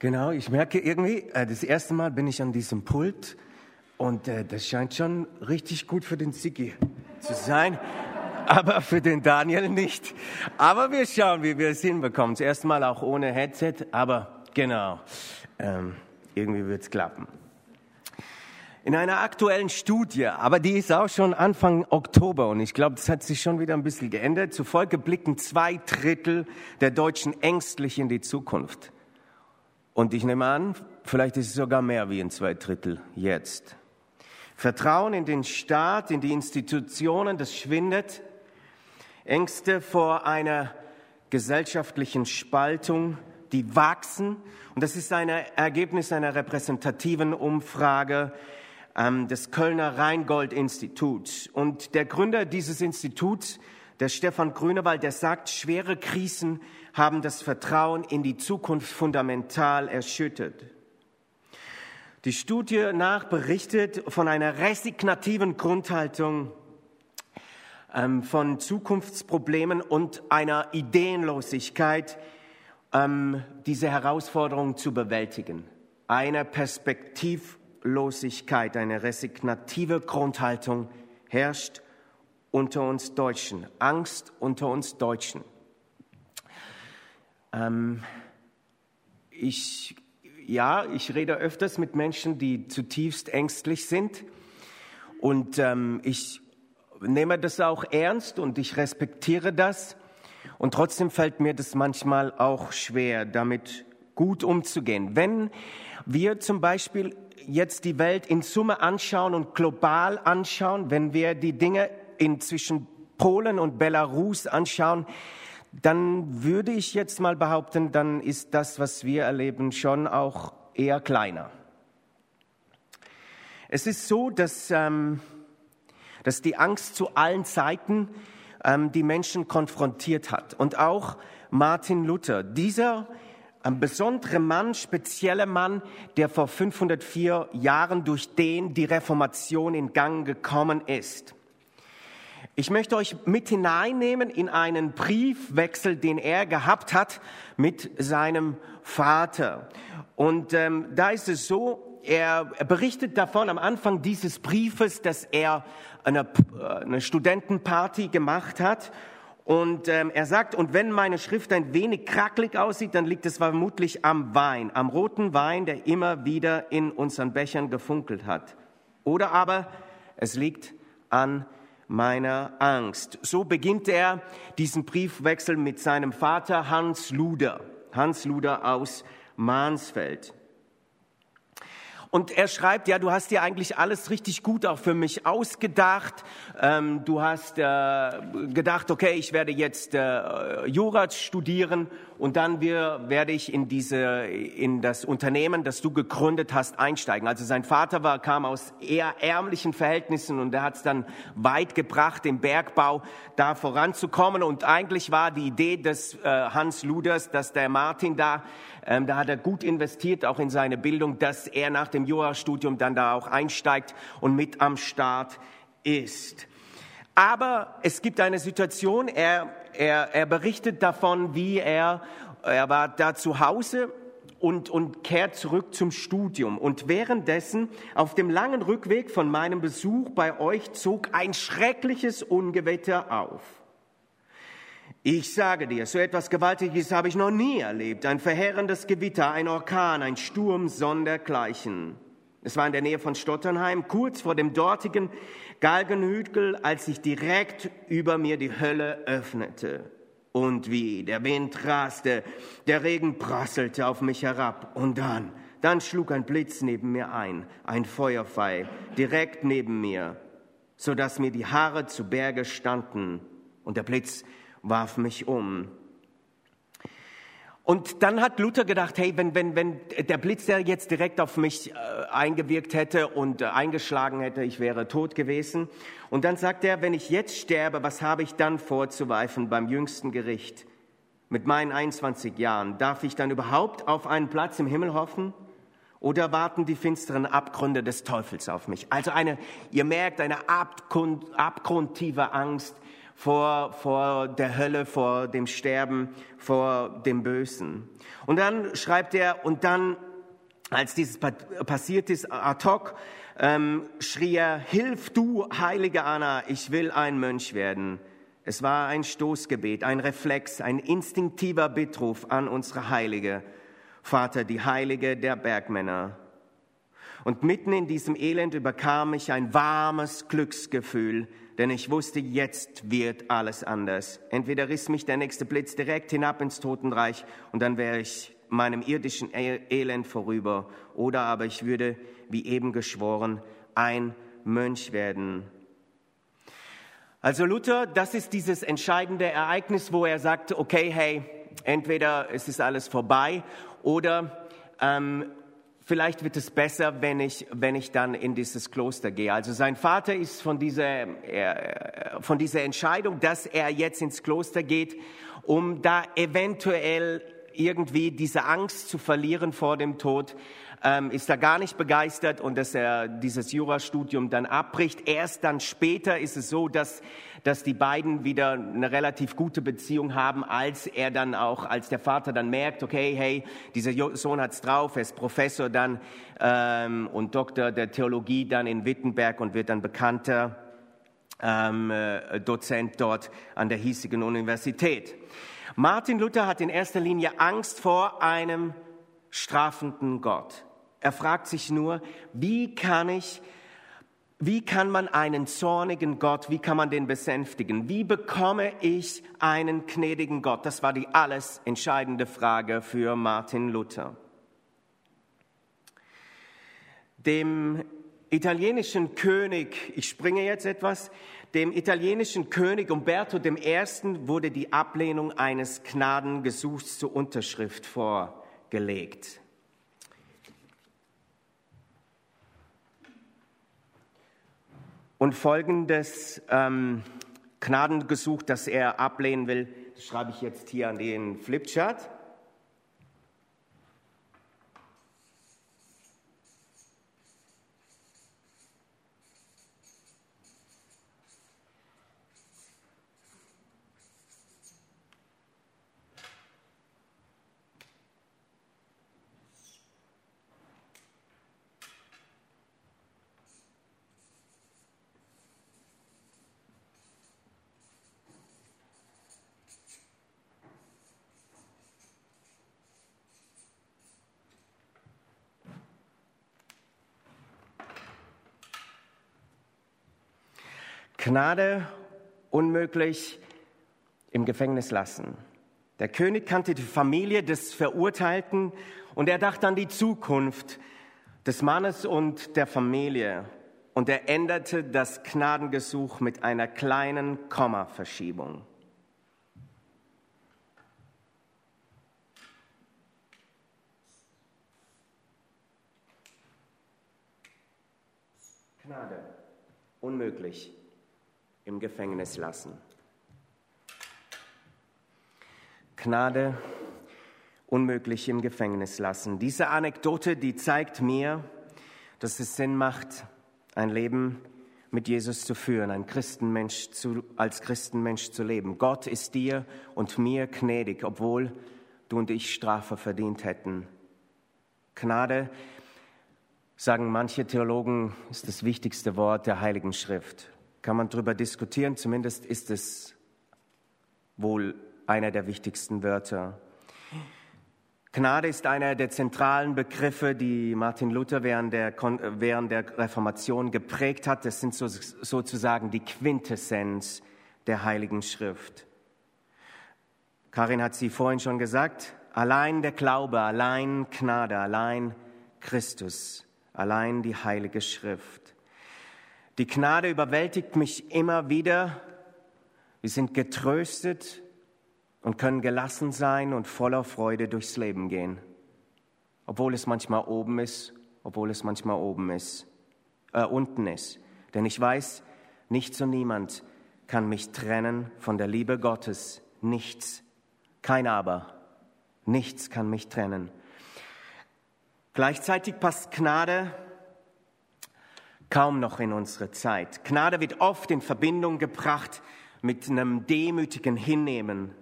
Genau, ich merke irgendwie, äh, das erste Mal bin ich an diesem Pult und äh, das scheint schon richtig gut für den Sigi zu sein, aber für den Daniel nicht. Aber wir schauen, wie wir es hinbekommen. Zuerst mal auch ohne Headset, aber genau, ähm, irgendwie wird es klappen. In einer aktuellen Studie, aber die ist auch schon Anfang Oktober und ich glaube, das hat sich schon wieder ein bisschen geändert. Zufolge blicken zwei Drittel der Deutschen ängstlich in die Zukunft. Und ich nehme an, vielleicht ist es sogar mehr wie in zwei Drittel jetzt. Vertrauen in den Staat, in die Institutionen, das schwindet. Ängste vor einer gesellschaftlichen Spaltung, die wachsen. Und das ist ein Ergebnis einer repräsentativen Umfrage ähm, des Kölner Rheingold-Instituts. Und der Gründer dieses Instituts, der Stefan Grünewald, der sagt, schwere Krisen haben das Vertrauen in die Zukunft fundamental erschüttert. Die Studie nach berichtet von einer resignativen Grundhaltung, ähm, von Zukunftsproblemen und einer Ideenlosigkeit, ähm, diese Herausforderung zu bewältigen. Eine Perspektivlosigkeit, eine resignative Grundhaltung herrscht unter uns Deutschen, Angst unter uns Deutschen. Ähm, ich, ja, ich rede öfters mit Menschen, die zutiefst ängstlich sind. Und ähm, ich nehme das auch ernst und ich respektiere das. Und trotzdem fällt mir das manchmal auch schwer, damit gut umzugehen. Wenn wir zum Beispiel jetzt die Welt in Summe anschauen und global anschauen, wenn wir die Dinge in zwischen Polen und Belarus anschauen, dann würde ich jetzt mal behaupten, dann ist das, was wir erleben, schon auch eher kleiner. Es ist so, dass, ähm, dass die Angst zu allen Zeiten ähm, die Menschen konfrontiert hat. Und auch Martin Luther, dieser ein besonderer Mann, spezieller Mann, der vor 504 Jahren durch den die Reformation in Gang gekommen ist. Ich möchte euch mit hineinnehmen in einen Briefwechsel, den er gehabt hat mit seinem Vater. Und ähm, da ist es so, er berichtet davon am Anfang dieses Briefes, dass er eine, äh, eine Studentenparty gemacht hat. Und ähm, er sagt, und wenn meine Schrift ein wenig krackelig aussieht, dann liegt es vermutlich am Wein, am roten Wein, der immer wieder in unseren Bechern gefunkelt hat. Oder aber es liegt an meiner Angst. So beginnt er diesen Briefwechsel mit seinem Vater Hans Luder, Hans Luder aus Mansfeld. Und er schreibt, ja, du hast dir eigentlich alles richtig gut auch für mich ausgedacht. Ähm, du hast äh, gedacht, okay, ich werde jetzt äh, Jura studieren und dann wir, werde ich in diese, in das Unternehmen, das du gegründet hast, einsteigen. Also sein Vater war, kam aus eher ärmlichen Verhältnissen und er hat es dann weit gebracht, im Bergbau da voranzukommen. Und eigentlich war die Idee des äh, Hans Luders, dass der Martin da ähm, da hat er gut investiert, auch in seine Bildung, dass er nach dem Jurastudium dann da auch einsteigt und mit am Start ist. Aber es gibt eine Situation, er, er, er berichtet davon, wie er, er war da zu Hause und, und kehrt zurück zum Studium. Und währenddessen, auf dem langen Rückweg von meinem Besuch bei euch, zog ein schreckliches Ungewitter auf. Ich sage dir, so etwas Gewaltiges habe ich noch nie erlebt. Ein verheerendes Gewitter, ein Orkan, ein Sturm sondergleichen. Es war in der Nähe von Stotternheim, kurz vor dem dortigen Galgenhügel, als sich direkt über mir die Hölle öffnete. Und wie, der Wind raste, der Regen prasselte auf mich herab. Und dann, dann schlug ein Blitz neben mir ein, ein Feuerpfeil, direkt neben mir, so dass mir die Haare zu Berge standen. Und der Blitz warf mich um. Und dann hat Luther gedacht, hey, wenn, wenn, wenn der Blitz, der jetzt direkt auf mich äh, eingewirkt hätte und äh, eingeschlagen hätte, ich wäre tot gewesen. Und dann sagt er, wenn ich jetzt sterbe, was habe ich dann vorzuweisen beim jüngsten Gericht? Mit meinen 21 Jahren, darf ich dann überhaupt auf einen Platz im Himmel hoffen? Oder warten die finsteren Abgründe des Teufels auf mich? Also eine, ihr merkt, eine abgrund, abgrundtiefe Angst vor, vor der Hölle, vor dem Sterben, vor dem Bösen. Und dann schreibt er, und dann, als dieses passiert ist, ad hoc, ähm, schrie er, Hilf du, heilige Anna, ich will ein Mönch werden. Es war ein Stoßgebet, ein Reflex, ein instinktiver Bittruf an unsere Heilige, Vater, die Heilige der Bergmänner. Und mitten in diesem Elend überkam mich ein warmes Glücksgefühl, denn ich wusste, jetzt wird alles anders. Entweder riss mich der nächste Blitz direkt hinab ins Totenreich und dann wäre ich meinem irdischen e-, Elend vorüber, oder aber ich würde, wie eben geschworen, ein Mönch werden. Also Luther, das ist dieses entscheidende Ereignis, wo er sagte, okay, hey, entweder es ist alles vorbei oder ähm, vielleicht wird es besser, wenn ich, wenn ich dann in dieses Kloster gehe. Also sein Vater ist von dieser, äh, von dieser Entscheidung, dass er jetzt ins Kloster geht, um da eventuell irgendwie diese Angst zu verlieren vor dem Tod, ähm, ist da gar nicht begeistert und dass er dieses Jurastudium dann abbricht. Erst dann später ist es so, dass, dass die beiden wieder eine relativ gute Beziehung haben, als er dann auch, als der Vater dann merkt, okay, hey, dieser Sohn hat's drauf, er ist Professor dann ähm, und Doktor der Theologie dann in Wittenberg und wird dann bekannter ähm, äh, Dozent dort an der hiesigen Universität. Martin Luther hat in erster Linie Angst vor einem strafenden Gott. Er fragt sich nur, wie kann ich, wie kann man einen zornigen Gott, wie kann man den besänftigen? Wie bekomme ich einen gnädigen Gott? Das war die alles entscheidende Frage für Martin Luther. Dem italienischen König, ich springe jetzt etwas, dem italienischen König Umberto I. wurde die Ablehnung eines Gnadengesuchs zur Unterschrift vorgelegt. Und folgendes ähm, Gnadengesuch, das er ablehnen will, das schreibe ich jetzt hier an den Flipchart. Gnade unmöglich im Gefängnis lassen. Der König kannte die Familie des Verurteilten und er dachte an die Zukunft des Mannes und der Familie. Und er änderte das Gnadengesuch mit einer kleinen Kommaverschiebung. Gnade, unmöglich im Gefängnis lassen. Gnade unmöglich im Gefängnis lassen. Diese Anekdote, die zeigt mir, dass es Sinn macht, ein Leben mit Jesus zu führen, ein Christenmensch zu, als Christenmensch zu leben. Gott ist dir und mir gnädig, obwohl du und ich Strafe verdient hätten. Gnade, sagen manche Theologen, ist das wichtigste Wort der Heiligen Schrift kann man darüber diskutieren, zumindest ist es wohl einer der wichtigsten Wörter. Gnade ist einer der zentralen Begriffe, die Martin Luther während der, während der Reformation geprägt hat. Das sind so, sozusagen die Quintessenz der Heiligen Schrift. Karin hat sie vorhin schon gesagt, allein der Glaube, allein Gnade, allein Christus, allein die Heilige Schrift. Die Gnade überwältigt mich immer wieder. Wir sind getröstet und können gelassen sein und voller Freude durchs Leben gehen. Obwohl es manchmal oben ist, obwohl es manchmal oben ist, äh, unten ist. Denn ich weiß, nichts und niemand kann mich trennen von der Liebe Gottes. Nichts, kein Aber. Nichts kann mich trennen. Gleichzeitig passt Gnade kaum noch in unsere Zeit. Gnade wird oft in Verbindung gebracht mit einem demütigen Hinnehmen.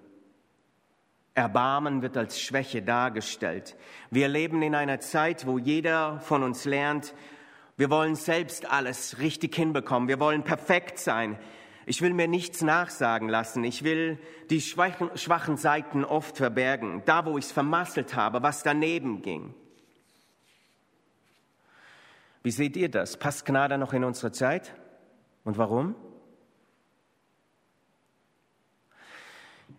Erbarmen wird als Schwäche dargestellt. Wir leben in einer Zeit, wo jeder von uns lernt, wir wollen selbst alles richtig hinbekommen. Wir wollen perfekt sein. Ich will mir nichts nachsagen lassen. Ich will die schwachen, schwachen Seiten oft verbergen. Da, wo ich es vermasselt habe, was daneben ging. Wie seht ihr das? Passt Gnade noch in unsere Zeit? Und warum?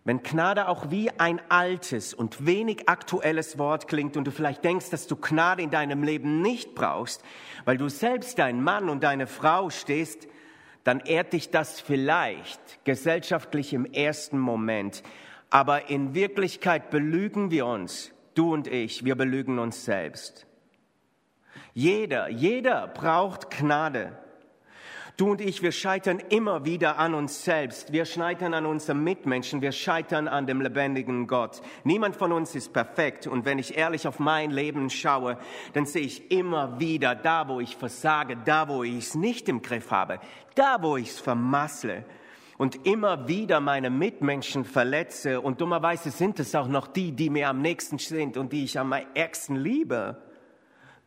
Wenn Gnade auch wie ein altes und wenig aktuelles Wort klingt und du vielleicht denkst, dass du Gnade in deinem Leben nicht brauchst, weil du selbst dein Mann und deine Frau stehst, dann ehrt dich das vielleicht gesellschaftlich im ersten Moment. Aber in Wirklichkeit belügen wir uns, du und ich, wir belügen uns selbst. Jeder, jeder braucht Gnade. Du und ich, wir scheitern immer wieder an uns selbst. Wir scheitern an unseren Mitmenschen. Wir scheitern an dem lebendigen Gott. Niemand von uns ist perfekt. Und wenn ich ehrlich auf mein Leben schaue, dann sehe ich immer wieder da, wo ich versage, da, wo ich es nicht im Griff habe, da, wo ich es vermassle und immer wieder meine Mitmenschen verletze. Und dummerweise sind es auch noch die, die mir am nächsten sind und die ich am ärgsten liebe.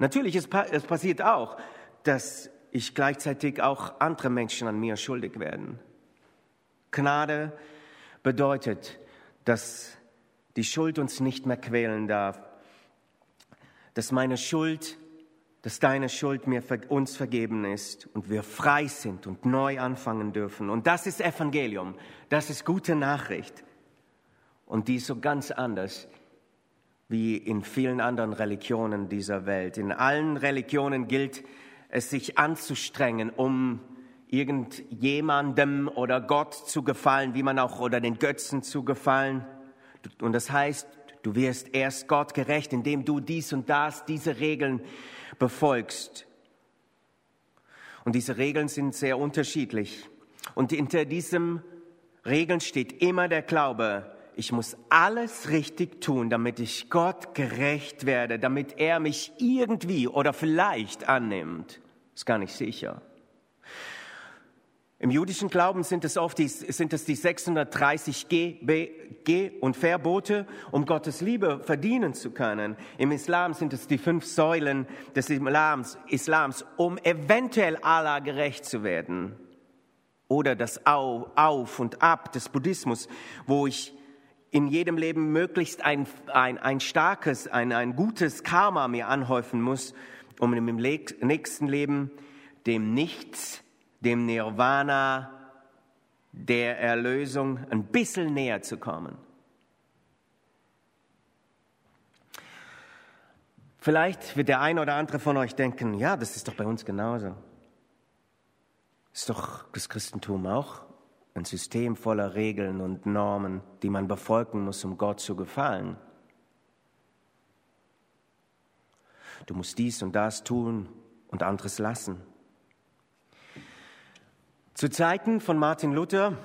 Natürlich, es, es passiert auch, dass ich gleichzeitig auch andere Menschen an mir schuldig werden. Gnade bedeutet, dass die Schuld uns nicht mehr quälen darf, dass meine Schuld, dass deine Schuld mir uns vergeben ist und wir frei sind und neu anfangen dürfen. Und das ist Evangelium, das ist gute Nachricht. Und die ist so ganz anders wie in vielen anderen Religionen dieser Welt. In allen Religionen gilt, es sich anzustrengen, um irgendjemandem oder Gott zu gefallen, wie man auch oder den Götzen zu gefallen. Und das heißt, du wirst erst Gott gerecht, indem du dies und das, diese Regeln befolgst. Und diese Regeln sind sehr unterschiedlich. Und hinter diesen Regeln steht immer der Glaube, ich muss alles richtig tun, damit ich Gott gerecht werde, damit er mich irgendwie oder vielleicht annimmt. Ist gar nicht sicher. Im jüdischen Glauben sind es oft die, sind es die 630 G, und Verbote, um Gottes Liebe verdienen zu können. Im Islam sind es die fünf Säulen des Islams, Islams um eventuell Allah gerecht zu werden. Oder das Auf und Ab des Buddhismus, wo ich in jedem Leben möglichst ein, ein, ein starkes, ein, ein gutes Karma mir anhäufen muss, um im nächsten Leben dem Nichts, dem Nirvana, der Erlösung ein bisschen näher zu kommen. Vielleicht wird der eine oder andere von euch denken, ja, das ist doch bei uns genauso. Ist doch das Christentum auch ein System voller Regeln und Normen, die man befolgen muss, um Gott zu gefallen. Du musst dies und das tun und anderes lassen. Zu Zeiten von Martin Luther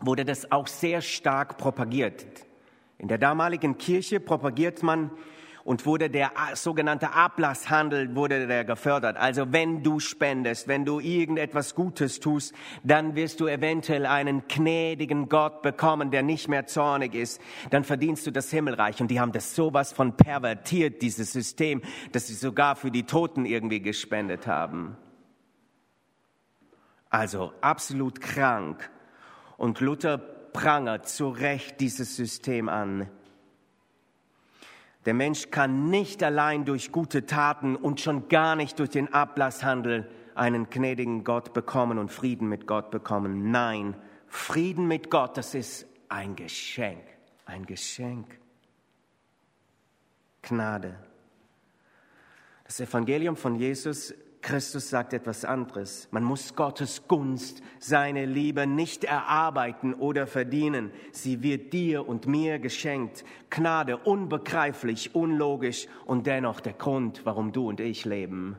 wurde das auch sehr stark propagiert. In der damaligen Kirche propagiert man und wurde der sogenannte Ablasshandel wurde der gefördert. Also wenn du spendest, wenn du irgendetwas Gutes tust, dann wirst du eventuell einen gnädigen Gott bekommen, der nicht mehr zornig ist. Dann verdienst du das Himmelreich. Und die haben das sowas von pervertiert, dieses System, dass sie sogar für die Toten irgendwie gespendet haben. Also absolut krank. Und Luther prangert zu Recht dieses System an. Der Mensch kann nicht allein durch gute Taten und schon gar nicht durch den Ablasshandel einen gnädigen Gott bekommen und Frieden mit Gott bekommen. Nein, Frieden mit Gott, das ist ein Geschenk, ein Geschenk. Gnade. Das Evangelium von Jesus Christus sagt etwas anderes. Man muss Gottes Gunst, seine Liebe nicht erarbeiten oder verdienen. Sie wird dir und mir geschenkt. Gnade unbegreiflich, unlogisch und dennoch der Grund, warum du und ich leben.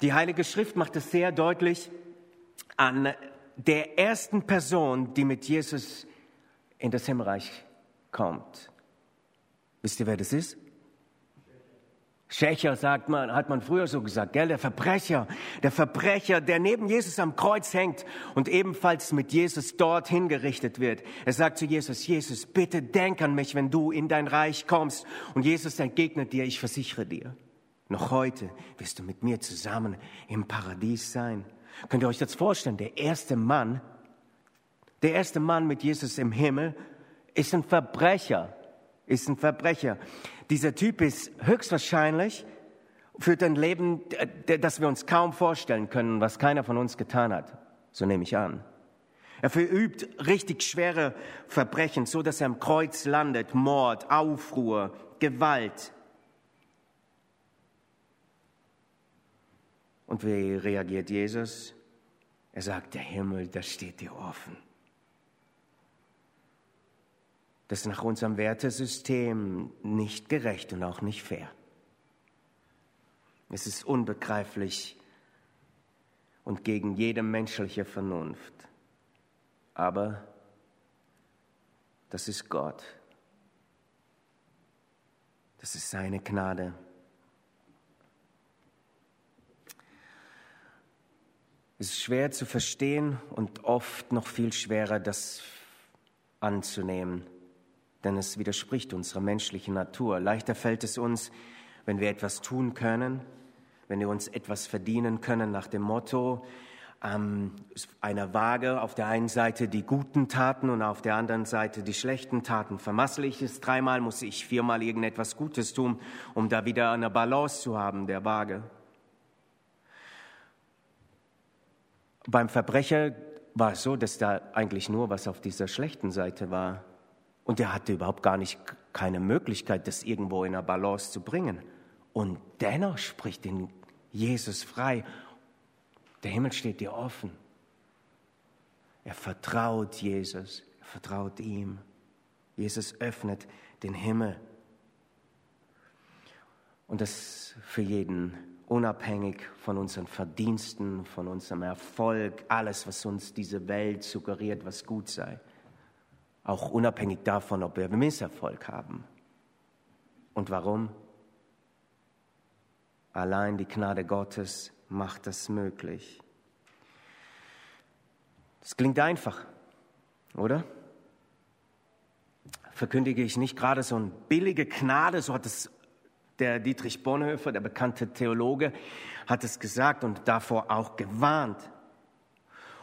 Die Heilige Schrift macht es sehr deutlich an der ersten Person, die mit Jesus in das Himmelreich kommt. Wisst ihr, wer das ist? Schächer sagt man, hat man früher so gesagt, gell? Der Verbrecher, der Verbrecher, der neben Jesus am Kreuz hängt und ebenfalls mit Jesus dort hingerichtet wird. Er sagt zu Jesus, Jesus, bitte denk an mich, wenn du in dein Reich kommst. Und Jesus entgegnet dir, ich versichere dir, noch heute wirst du mit mir zusammen im Paradies sein. Könnt ihr euch das vorstellen? Der erste Mann, der erste Mann mit Jesus im Himmel ist ein Verbrecher, ist ein Verbrecher. Dieser Typ ist höchstwahrscheinlich, führt ein Leben, das wir uns kaum vorstellen können, was keiner von uns getan hat. So nehme ich an. Er verübt richtig schwere Verbrechen, so dass er am Kreuz landet. Mord, Aufruhr, Gewalt. Und wie reagiert Jesus? Er sagt, der Himmel, das steht dir offen. Das ist nach unserem Wertesystem nicht gerecht und auch nicht fair. Es ist unbegreiflich und gegen jede menschliche Vernunft. Aber das ist Gott. Das ist seine Gnade. Es ist schwer zu verstehen und oft noch viel schwerer, das anzunehmen denn es widerspricht unserer menschlichen Natur. Leichter fällt es uns, wenn wir etwas tun können, wenn wir uns etwas verdienen können nach dem Motto ähm, einer Waage, auf der einen Seite die guten Taten und auf der anderen Seite die schlechten Taten. Vermassle ich es dreimal, muss ich viermal irgendetwas Gutes tun, um da wieder eine Balance zu haben, der Waage. Beim Verbrecher war es so, dass da eigentlich nur was auf dieser schlechten Seite war. Und er hatte überhaupt gar nicht keine Möglichkeit, das irgendwo in einer Balance zu bringen. Und dennoch spricht ihn Jesus frei. Der Himmel steht dir offen. Er vertraut Jesus, er vertraut ihm. Jesus öffnet den Himmel. Und das für jeden, unabhängig von unseren Verdiensten, von unserem Erfolg, alles, was uns diese Welt suggeriert, was gut sei auch unabhängig davon, ob wir Misserfolg haben. Und warum? Allein die Gnade Gottes macht das möglich. Das klingt einfach, oder? Verkündige ich nicht gerade so eine billige Gnade, so hat es der Dietrich Bonhoeffer, der bekannte Theologe, hat es gesagt und davor auch gewarnt.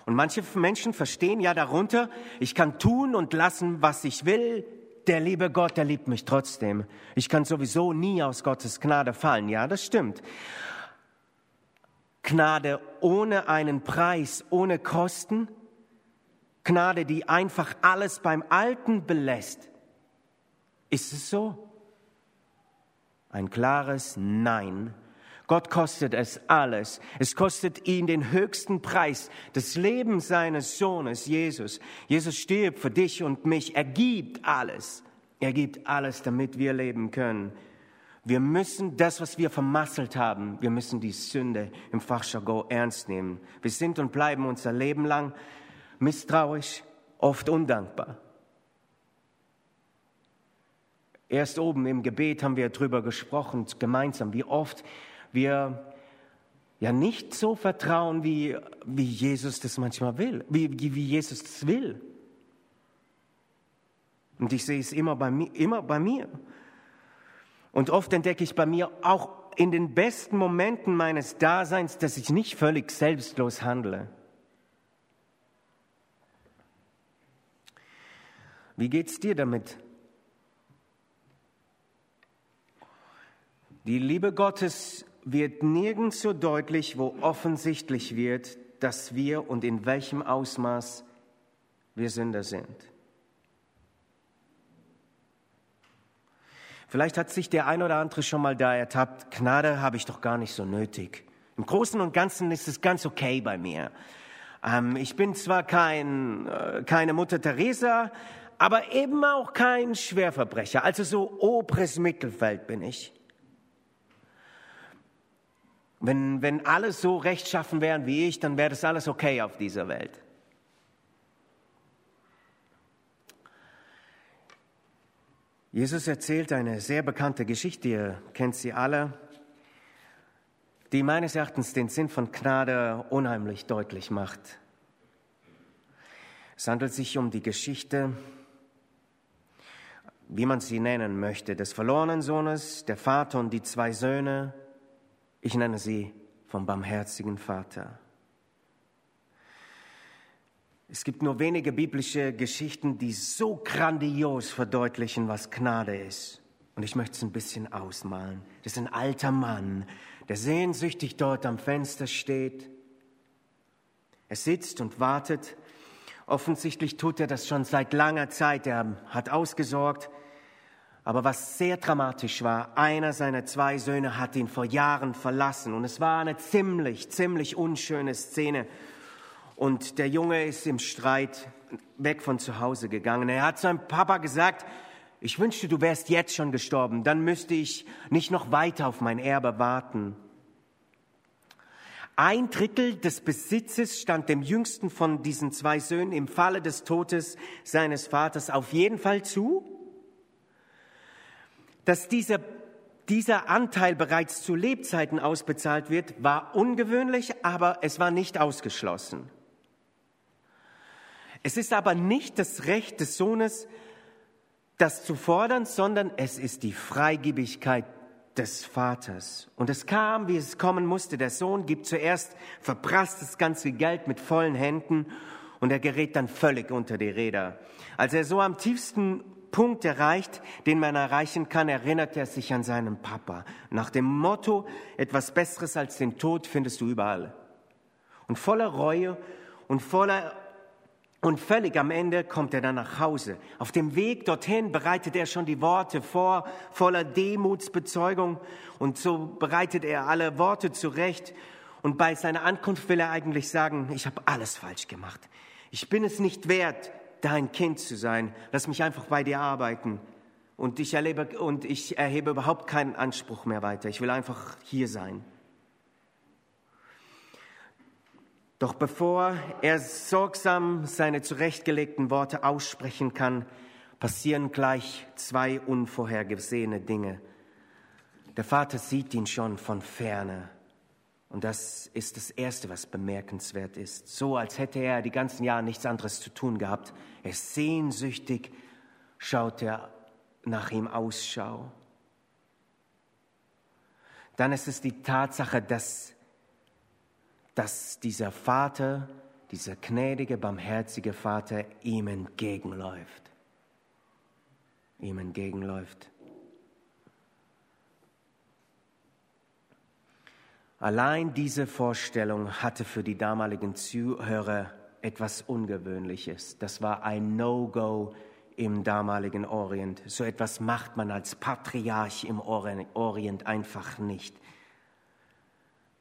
Und manche Menschen verstehen ja darunter, ich kann tun und lassen, was ich will. Der liebe Gott, der liebt mich trotzdem. Ich kann sowieso nie aus Gottes Gnade fallen. Ja, das stimmt. Gnade ohne einen Preis, ohne Kosten. Gnade, die einfach alles beim Alten belässt. Ist es so? Ein klares Nein Gott kostet es alles. Es kostet ihn den höchsten Preis, das Leben seines Sohnes, Jesus. Jesus stirbt für dich und mich. Er gibt alles. Er gibt alles, damit wir leben können. Wir müssen das, was wir vermasselt haben, wir müssen die Sünde im Fachjargon ernst nehmen. Wir sind und bleiben unser Leben lang misstrauisch, oft undankbar. Erst oben im Gebet haben wir darüber gesprochen, gemeinsam, wie oft wir ja nicht so vertrauen, wie, wie Jesus das manchmal will, wie, wie Jesus es will. Und ich sehe es immer bei, mir, immer bei mir. Und oft entdecke ich bei mir auch in den besten Momenten meines Daseins, dass ich nicht völlig selbstlos handle. Wie geht's dir damit? Die Liebe Gottes wird nirgends so deutlich, wo offensichtlich wird, dass wir und in welchem Ausmaß wir Sünder sind. Vielleicht hat sich der ein oder andere schon mal da ertappt, Gnade habe ich doch gar nicht so nötig. Im Großen und Ganzen ist es ganz okay bei mir. Ähm, ich bin zwar kein, äh, keine Mutter Teresa, aber eben auch kein Schwerverbrecher. Also so oberes Mittelfeld bin ich. Wenn, wenn alles so rechtschaffen wären wie ich, dann wäre das alles okay auf dieser Welt. Jesus erzählt eine sehr bekannte Geschichte, ihr kennt sie alle. die meines Erachtens den Sinn von Gnade unheimlich deutlich macht. Es handelt sich um die Geschichte, wie man sie nennen möchte, des verlorenen Sohnes, der Vater und die zwei Söhne. Ich nenne sie vom barmherzigen Vater. Es gibt nur wenige biblische Geschichten, die so grandios verdeutlichen, was Gnade ist. Und ich möchte es ein bisschen ausmalen. Das ist ein alter Mann, der sehnsüchtig dort am Fenster steht. Er sitzt und wartet. Offensichtlich tut er das schon seit langer Zeit. Er hat ausgesorgt. Aber was sehr dramatisch war, einer seiner zwei Söhne hat ihn vor Jahren verlassen. Und es war eine ziemlich, ziemlich unschöne Szene. Und der Junge ist im Streit weg von zu Hause gegangen. Er hat seinem Papa gesagt, ich wünschte, du wärst jetzt schon gestorben, dann müsste ich nicht noch weiter auf mein Erbe warten. Ein Drittel des Besitzes stand dem jüngsten von diesen zwei Söhnen im Falle des Todes seines Vaters auf jeden Fall zu. Dass dieser, dieser Anteil bereits zu Lebzeiten ausbezahlt wird, war ungewöhnlich, aber es war nicht ausgeschlossen. Es ist aber nicht das Recht des Sohnes, das zu fordern, sondern es ist die Freigebigkeit des Vaters. Und es kam, wie es kommen musste. Der Sohn gibt zuerst, verprasst das ganze Geld mit vollen Händen und er gerät dann völlig unter die Räder. Als er so am tiefsten Punkt erreicht, den man erreichen kann, erinnert er sich an seinen Papa. Nach dem Motto, etwas Besseres als den Tod findest du überall. Und voller Reue und voller und völlig am Ende kommt er dann nach Hause. Auf dem Weg dorthin bereitet er schon die Worte vor, voller Demutsbezeugung. Und so bereitet er alle Worte zurecht. Und bei seiner Ankunft will er eigentlich sagen, ich habe alles falsch gemacht. Ich bin es nicht wert, dein Kind zu sein. Lass mich einfach bei dir arbeiten. Und ich erlebe, und ich erhebe überhaupt keinen Anspruch mehr weiter. Ich will einfach hier sein. Doch bevor er sorgsam seine zurechtgelegten Worte aussprechen kann, passieren gleich zwei unvorhergesehene Dinge. Der Vater sieht ihn schon von ferne. Und das ist das Erste, was bemerkenswert ist. So als hätte er die ganzen Jahre nichts anderes zu tun gehabt. Er ist sehnsüchtig, schaut er nach ihm Ausschau. Dann ist es die Tatsache, dass dass dieser Vater, dieser gnädige, barmherzige Vater ihm entgegenläuft. Ihm entgegenläuft. Allein diese Vorstellung hatte für die damaligen Zuhörer etwas Ungewöhnliches. Das war ein No-Go im damaligen Orient. So etwas macht man als Patriarch im Orient einfach nicht.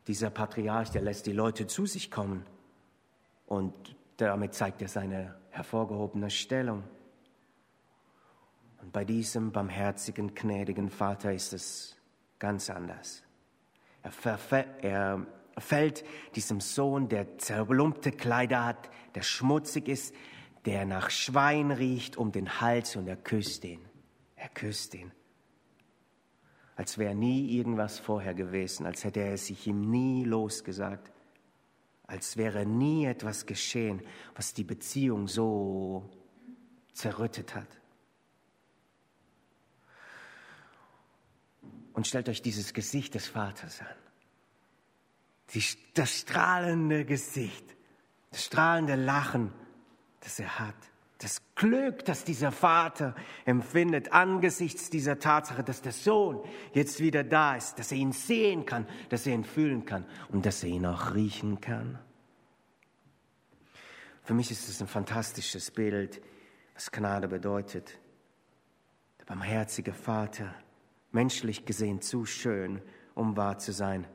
Dieser Patriarch, der lässt die Leute zu sich kommen und damit zeigt er seine hervorgehobene Stellung. Und bei diesem barmherzigen, gnädigen Vater ist es ganz anders. Er, er fällt diesem Sohn, der zerlumpte Kleider hat, der schmutzig ist, der nach Schwein riecht, um den Hals und er küsst ihn. Er küsst ihn als wäre nie irgendwas vorher gewesen, als hätte er sich ihm nie losgesagt, als wäre nie etwas geschehen, was die Beziehung so zerrüttet hat. Und stellt euch dieses Gesicht des Vaters an. Die, das strahlende Gesicht, das strahlende Lachen, das er hat. Das Glück, das dieser Vater empfindet angesichts dieser Tatsache, dass der Sohn jetzt wieder da ist, dass er ihn sehen kann, dass er ihn fühlen kann und dass er ihn auch riechen kann. Für mich ist es ein fantastisches Bild, was Gnade bedeutet. Der barmherzige Vater, menschlich gesehen zu schön, um wahr zu sein.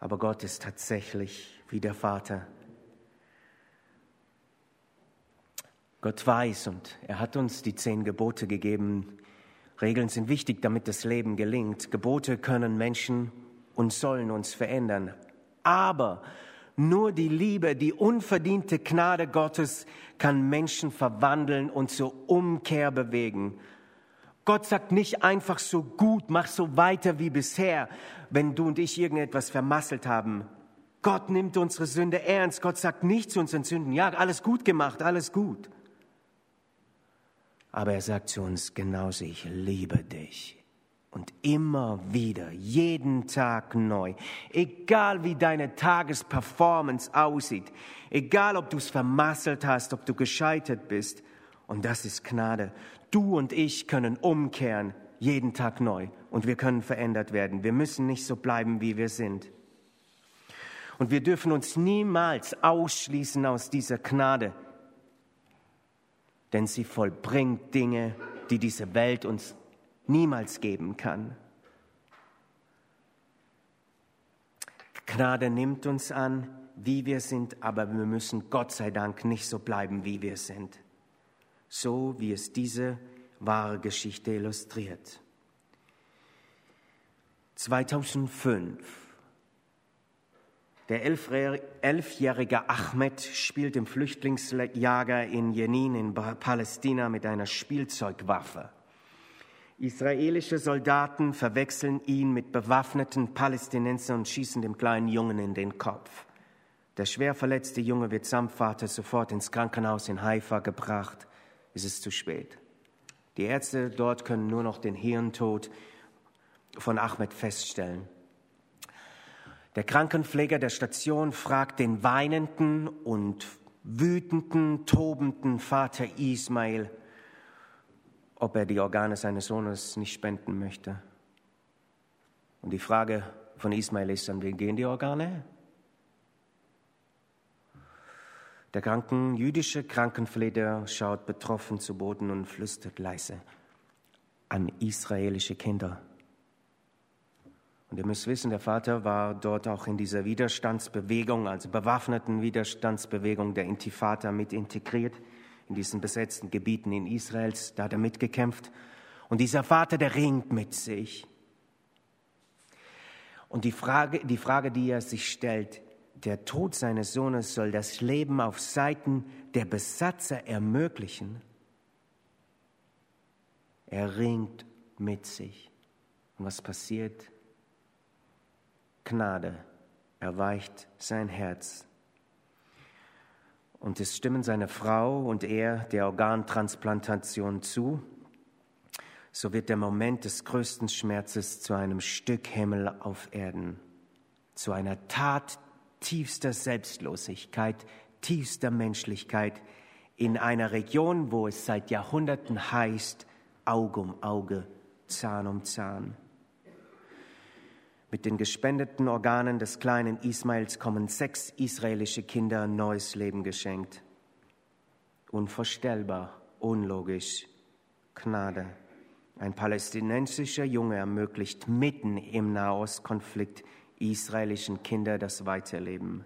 Aber Gott ist tatsächlich wie der Vater Gott weiß und er hat uns die zehn Gebote gegeben. Regeln sind wichtig, damit das Leben gelingt. Gebote können Menschen und sollen uns verändern. Aber nur die Liebe, die unverdiente Gnade Gottes kann Menschen verwandeln und zur Umkehr bewegen. Gott sagt nicht einfach so gut, mach so weiter wie bisher, wenn du und ich irgendetwas vermasselt haben. Gott nimmt unsere Sünde ernst. Gott sagt nicht zu unseren Sünden, ja, alles gut gemacht, alles gut. Aber er sagt zu uns genauso, ich liebe dich. Und immer wieder, jeden Tag neu, egal wie deine Tagesperformance aussieht, egal ob du es vermasselt hast, ob du gescheitert bist, und das ist Gnade. Du und ich können umkehren, jeden Tag neu, und wir können verändert werden. Wir müssen nicht so bleiben, wie wir sind. Und wir dürfen uns niemals ausschließen aus dieser Gnade, denn sie vollbringt Dinge, die diese Welt uns niemals geben kann. Gnade nimmt uns an, wie wir sind, aber wir müssen Gott sei Dank nicht so bleiben, wie wir sind. So wie es diese wahre Geschichte illustriert. 2005 der elfjährige Ahmed spielt im Flüchtlingslager in Jenin in Palästina mit einer Spielzeugwaffe. Israelische Soldaten verwechseln ihn mit bewaffneten Palästinensern und schießen dem kleinen Jungen in den Kopf. Der schwer verletzte Junge wird samt Vater sofort ins Krankenhaus in Haifa gebracht. Es ist zu spät. Die Ärzte dort können nur noch den Hirntod von Ahmed feststellen. Der Krankenpfleger der Station fragt den weinenden und wütenden, tobenden Vater Ismail, ob er die Organe seines Sohnes nicht spenden möchte. Und die Frage von Ismail ist, an wen gehen die Organe? Der kranken, jüdische Krankenpfleger schaut betroffen zu Boden und flüstert leise an israelische Kinder. Und ihr müsst wissen, der Vater war dort auch in dieser Widerstandsbewegung, also bewaffneten Widerstandsbewegung der Intifada mit integriert in diesen besetzten Gebieten in Israels, da hat er mitgekämpft. Und dieser Vater, der ringt mit sich. Und die Frage, die Frage, die er sich stellt, der Tod seines Sohnes soll das Leben auf Seiten der Besatzer ermöglichen. Er ringt mit sich. Und was passiert? Gnade erweicht sein Herz und es stimmen seine Frau und er der Organtransplantation zu, so wird der Moment des größten Schmerzes zu einem Stück Himmel auf Erden, zu einer Tat tiefster Selbstlosigkeit, tiefster Menschlichkeit in einer Region, wo es seit Jahrhunderten heißt, Auge um Auge, Zahn um Zahn. Mit den gespendeten Organen des kleinen Ismails kommen sechs israelische Kinder neues Leben geschenkt. Unvorstellbar, unlogisch, Gnade. Ein palästinensischer Junge ermöglicht mitten im Nahostkonflikt israelischen Kindern das Weiterleben.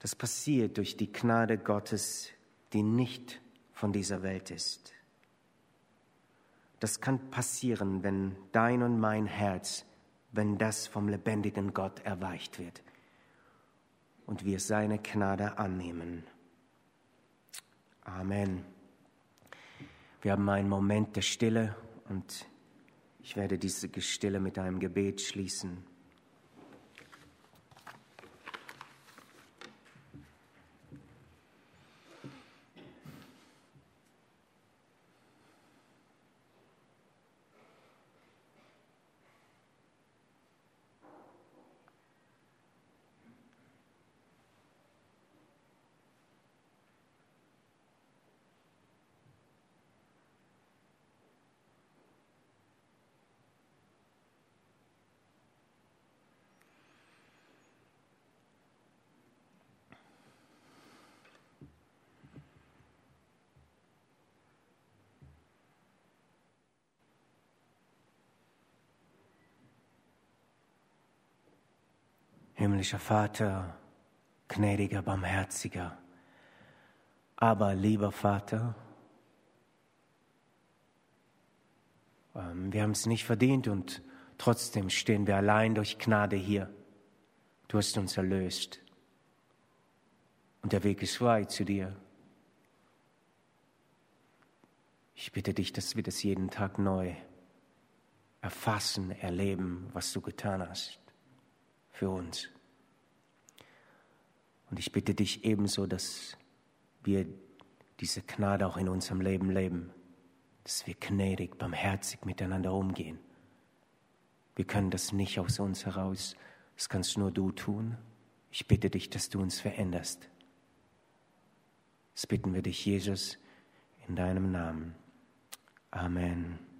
Das passiert durch die Gnade Gottes, die nicht von dieser Welt ist. Das kann passieren, wenn dein und mein Herz, wenn das vom lebendigen Gott erweicht wird und wir seine Gnade annehmen. Amen. Wir haben einen Moment der Stille und ich werde diese Stille mit einem Gebet schließen. Himmlischer Vater, gnädiger, barmherziger, aber lieber Vater, ähm, wir haben es nicht verdient und trotzdem stehen wir allein durch Gnade hier. Du hast uns erlöst und der Weg ist frei zu dir. Ich bitte dich, dass wir das jeden Tag neu erfassen, erleben, was du getan hast für uns. Und ich bitte dich ebenso, dass wir diese Gnade auch in unserem Leben leben, dass wir gnädig, barmherzig miteinander umgehen. Wir können das nicht aus uns heraus, das kannst nur du tun. Ich bitte dich, dass du uns veränderst. Das bitten wir dich, Jesus, in deinem Namen. Amen.